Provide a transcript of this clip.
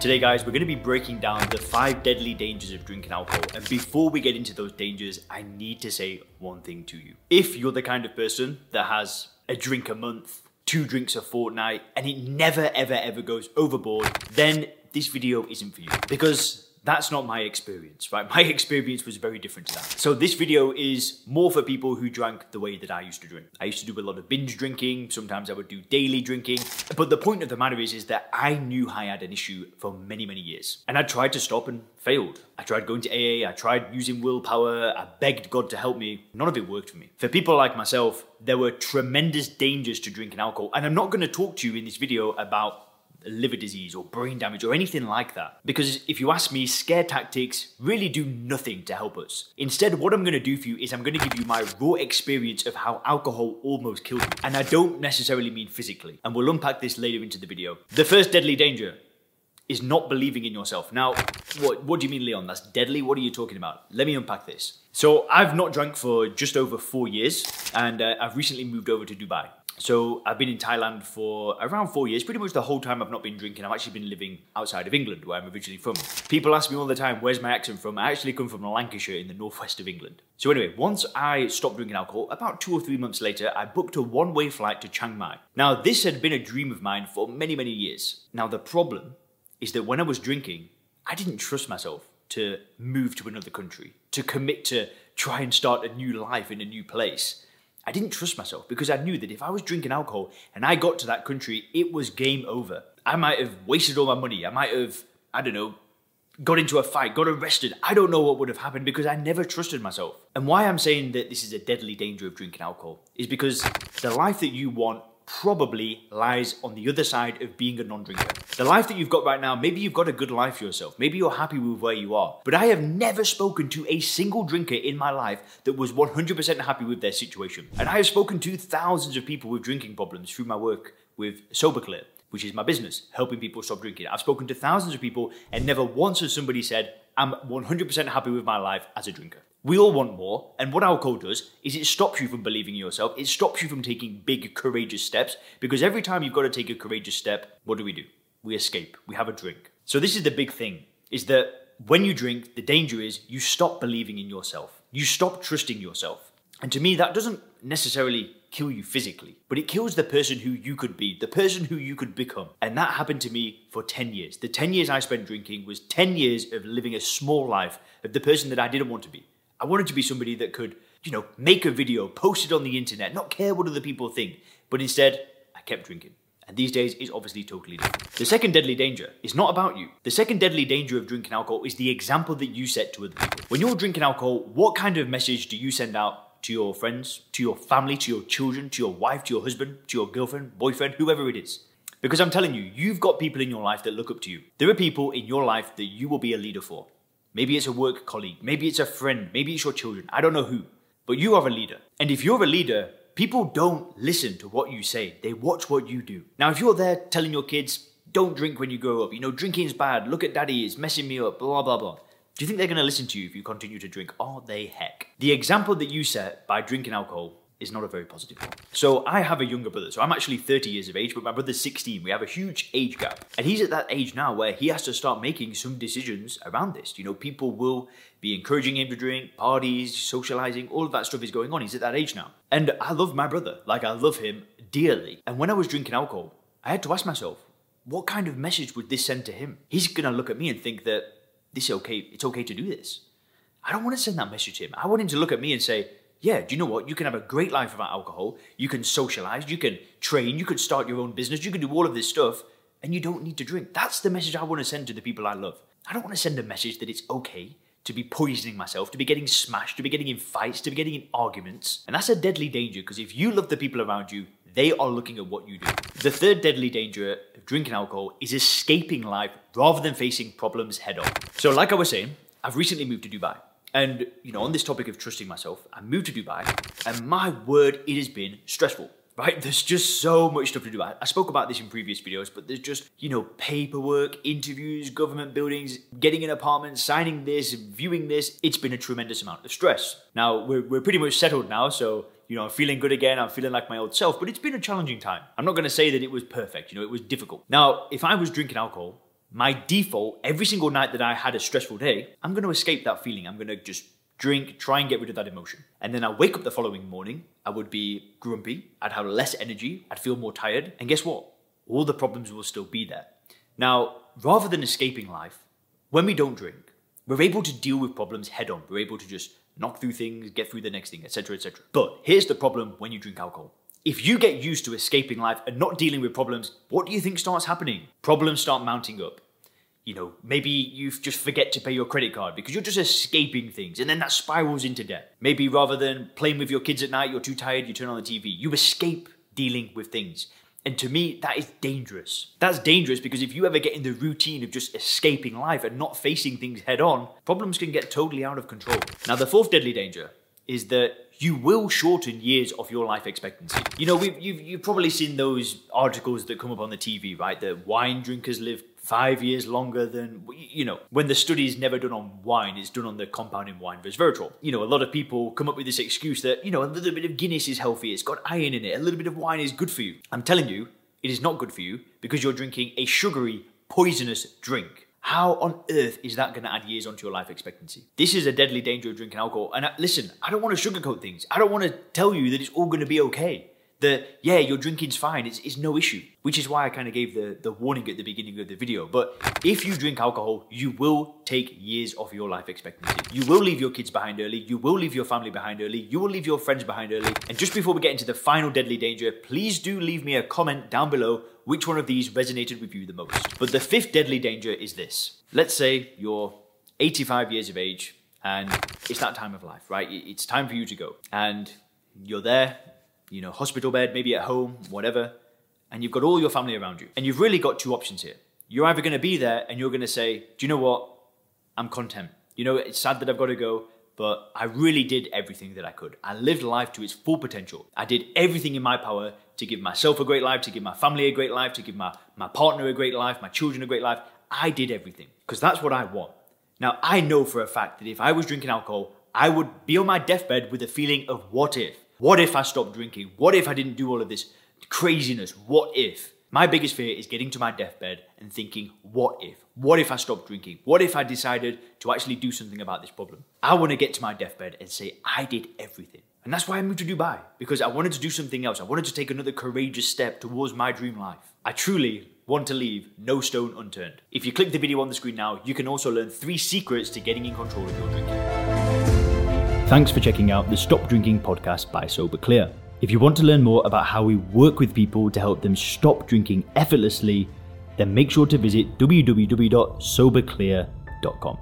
Today, guys, we're going to be breaking down the five deadly dangers of drinking alcohol. And before we get into those dangers, I need to say one thing to you. If you're the kind of person that has a drink a month, two drinks a fortnight, and it never, ever, ever goes overboard, then this video isn't for you. Because that's not my experience, right? My experience was very different to that. So this video is more for people who drank the way that I used to drink. I used to do a lot of binge drinking. Sometimes I would do daily drinking. But the point of the matter is, is that I knew I had an issue for many, many years. And I tried to stop and failed. I tried going to AA. I tried using willpower. I begged God to help me. None of it worked for me. For people like myself, there were tremendous dangers to drinking alcohol. And I'm not going to talk to you in this video about liver disease or brain damage or anything like that. Because if you ask me, scare tactics really do nothing to help us. Instead, what I'm going to do for you is I'm going to give you my raw experience of how alcohol almost killed me. And I don't necessarily mean physically. And we'll unpack this later into the video. The first deadly danger is not believing in yourself. Now, what, what do you mean, Leon? That's deadly? What are you talking about? Let me unpack this. So, I've not drank for just over four years, and uh, I've recently moved over to Dubai. So I've been in Thailand for around four years. Pretty much the whole time I've not been drinking. I've actually been living outside of England, where I'm originally from. People ask me all the time, "Where's my accent from?" I actually come from Lancashire in the northwest of England. So anyway, once I stopped drinking alcohol, about two or three months later, I booked a one-way flight to Chiang Mai. Now this had been a dream of mine for many, many years. Now the problem is that when I was drinking, I didn't trust myself to move to another country, to commit to try and start a new life in a new place. I didn't trust myself because I knew that if I was drinking alcohol and I got to that country, it was game over. I might have wasted all my money. I might have, I don't know, got into a fight, got arrested. I don't know what would have happened because I never trusted myself. And why I'm saying that this is a deadly danger of drinking alcohol is because the life that you want probably lies on the other side of being a non drinker. The life that you've got right now, maybe you've got a good life for yourself. Maybe you're happy with where you are. But I have never spoken to a single drinker in my life that was 100% happy with their situation. And I have spoken to thousands of people with drinking problems through my work with SoberClear, which is my business, helping people stop drinking. I've spoken to thousands of people, and never once has somebody said, I'm 100% happy with my life as a drinker. We all want more, and what alcohol does is it stops you from believing in yourself. It stops you from taking big, courageous steps because every time you've got to take a courageous step, what do we do? We escape. We have a drink. So this is the big thing: is that when you drink, the danger is you stop believing in yourself. You stop trusting yourself. And to me, that doesn't necessarily kill you physically, but it kills the person who you could be, the person who you could become. And that happened to me for 10 years. The 10 years I spent drinking was 10 years of living a small life of the person that I didn't want to be. I wanted to be somebody that could, you know, make a video, post it on the internet, not care what other people think. But instead, I kept drinking. And these days is obviously totally different. The second deadly danger is not about you. The second deadly danger of drinking alcohol is the example that you set to other people. When you're drinking alcohol, what kind of message do you send out to your friends, to your family, to your children, to your wife, to your husband, to your girlfriend, boyfriend, whoever it is? Because I'm telling you, you've got people in your life that look up to you. There are people in your life that you will be a leader for. Maybe it's a work colleague, maybe it's a friend, maybe it's your children. I don't know who. But you are a leader. And if you're a leader, people don't listen to what you say, they watch what you do. Now, if you're there telling your kids, don't drink when you grow up, you know, drinking's bad, look at daddy, it's messing me up, blah, blah, blah. Do you think they're going to listen to you if you continue to drink? Are they heck. The example that you set by drinking alcohol is not a very positive one. So I have a younger brother. So I'm actually 30 years of age, but my brother's 16. We have a huge age gap. And he's at that age now where he has to start making some decisions around this. You know, people will be encouraging him to drink, parties, socializing, all of that stuff is going on. He's at that age now. And I love my brother. Like I love him dearly. And when I was drinking alcohol, I had to ask myself, what kind of message would this send to him? He's going to look at me and think that this is okay. It's okay to do this. I don't want to send that message to him. I want him to look at me and say, yeah, do you know what? You can have a great life without alcohol. You can socialize, you can train, you can start your own business, you can do all of this stuff, and you don't need to drink. That's the message I want to send to the people I love. I don't want to send a message that it's okay to be poisoning myself, to be getting smashed, to be getting in fights, to be getting in arguments. And that's a deadly danger because if you love the people around you, they are looking at what you do. The third deadly danger of drinking alcohol is escaping life rather than facing problems head on. So, like I was saying, I've recently moved to Dubai. And, you know, on this topic of trusting myself, I moved to Dubai, and my word, it has been stressful right? There's just so much stuff to do. I spoke about this in previous videos, but there's just, you know, paperwork, interviews, government buildings, getting an apartment, signing this, viewing this. It's been a tremendous amount of stress. Now, we're, we're pretty much settled now, so, you know, I'm feeling good again. I'm feeling like my old self, but it's been a challenging time. I'm not going to say that it was perfect, you know, it was difficult. Now, if I was drinking alcohol, my default, every single night that I had a stressful day, I'm going to escape that feeling. I'm going to just drink, try and get rid of that emotion. And then I wake up the following morning, I would be grumpy, I'd have less energy, I'd feel more tired, and guess what? All the problems will still be there. Now, rather than escaping life, when we don't drink, we're able to deal with problems head on. We're able to just knock through things, get through the next thing, etc., etc. But here's the problem when you drink alcohol. If you get used to escaping life and not dealing with problems, what do you think starts happening? Problems start mounting up you know, maybe you just forget to pay your credit card because you're just escaping things and then that spirals into debt. Maybe rather than playing with your kids at night, you're too tired, you turn on the TV. You escape dealing with things. And to me, that is dangerous. That's dangerous because if you ever get in the routine of just escaping life and not facing things head on, problems can get totally out of control. Now, the fourth deadly danger is that you will shorten years of your life expectancy. You know, we've, you've, you've probably seen those articles that come up on the TV, right? That wine drinkers live five years longer than, you know, when the study is never done on wine, it's done on the compound in wine resveratrol. You know, a lot of people come up with this excuse that, you know, a little bit of Guinness is healthy, it's got iron in it, a little bit of wine is good for you. I'm telling you, it is not good for you because you're drinking a sugary, poisonous drink. How on earth is that going to add years onto your life expectancy? This is a deadly danger of drinking alcohol. And I, listen, I don't want to sugarcoat things. I don't want to tell you that it's all going to be okay that yeah, your drinking's fine, it's, it's no issue. Which is why I kind of gave the, the warning at the beginning of the video. But if you drink alcohol, you will take years off your life expectancy. You will leave your kids behind early, you will leave your family behind early, you will leave your friends behind early. And just before we get into the final deadly danger, please do leave me a comment down below which one of these resonated with you the most. But the fifth deadly danger is this. Let's say you're 85 years of age and it's that time of life, right? It's time for you to go. And you're there, you know, hospital bed, maybe at home, whatever, and you've got all your family around you. And you've really got two options here. You're either going to be there and you're going to say, Do you know what? I'm content. You know, it's sad that I've got to go, but I really did everything that I could. I lived life to its full potential. I did everything in my power to give myself a great life, to give my family a great life, to give my, my partner a great life, my children a great life. I did everything because that's what I want. Now, I know for a fact that if I was drinking alcohol, I would be on my deathbed with a feeling of what if? What if I stopped drinking? What if I didn't do all of this craziness? What if? My biggest fear is getting to my deathbed and thinking, what if? What if I stopped drinking? What if I decided to actually do something about this problem? I want to get to my deathbed and say, I did everything. And that's why I moved to Dubai, because I wanted to do something else. I wanted to take another courageous step towards my dream life. I truly want to leave no stone unturned. If you click the video on the screen now, you can also learn three secrets to getting in control of your drinking. Thanks for checking out the Stop Drinking podcast by Sober Clear. If you want to learn more about how we work with people to help them stop drinking effortlessly, then make sure to visit www.soberclear.com.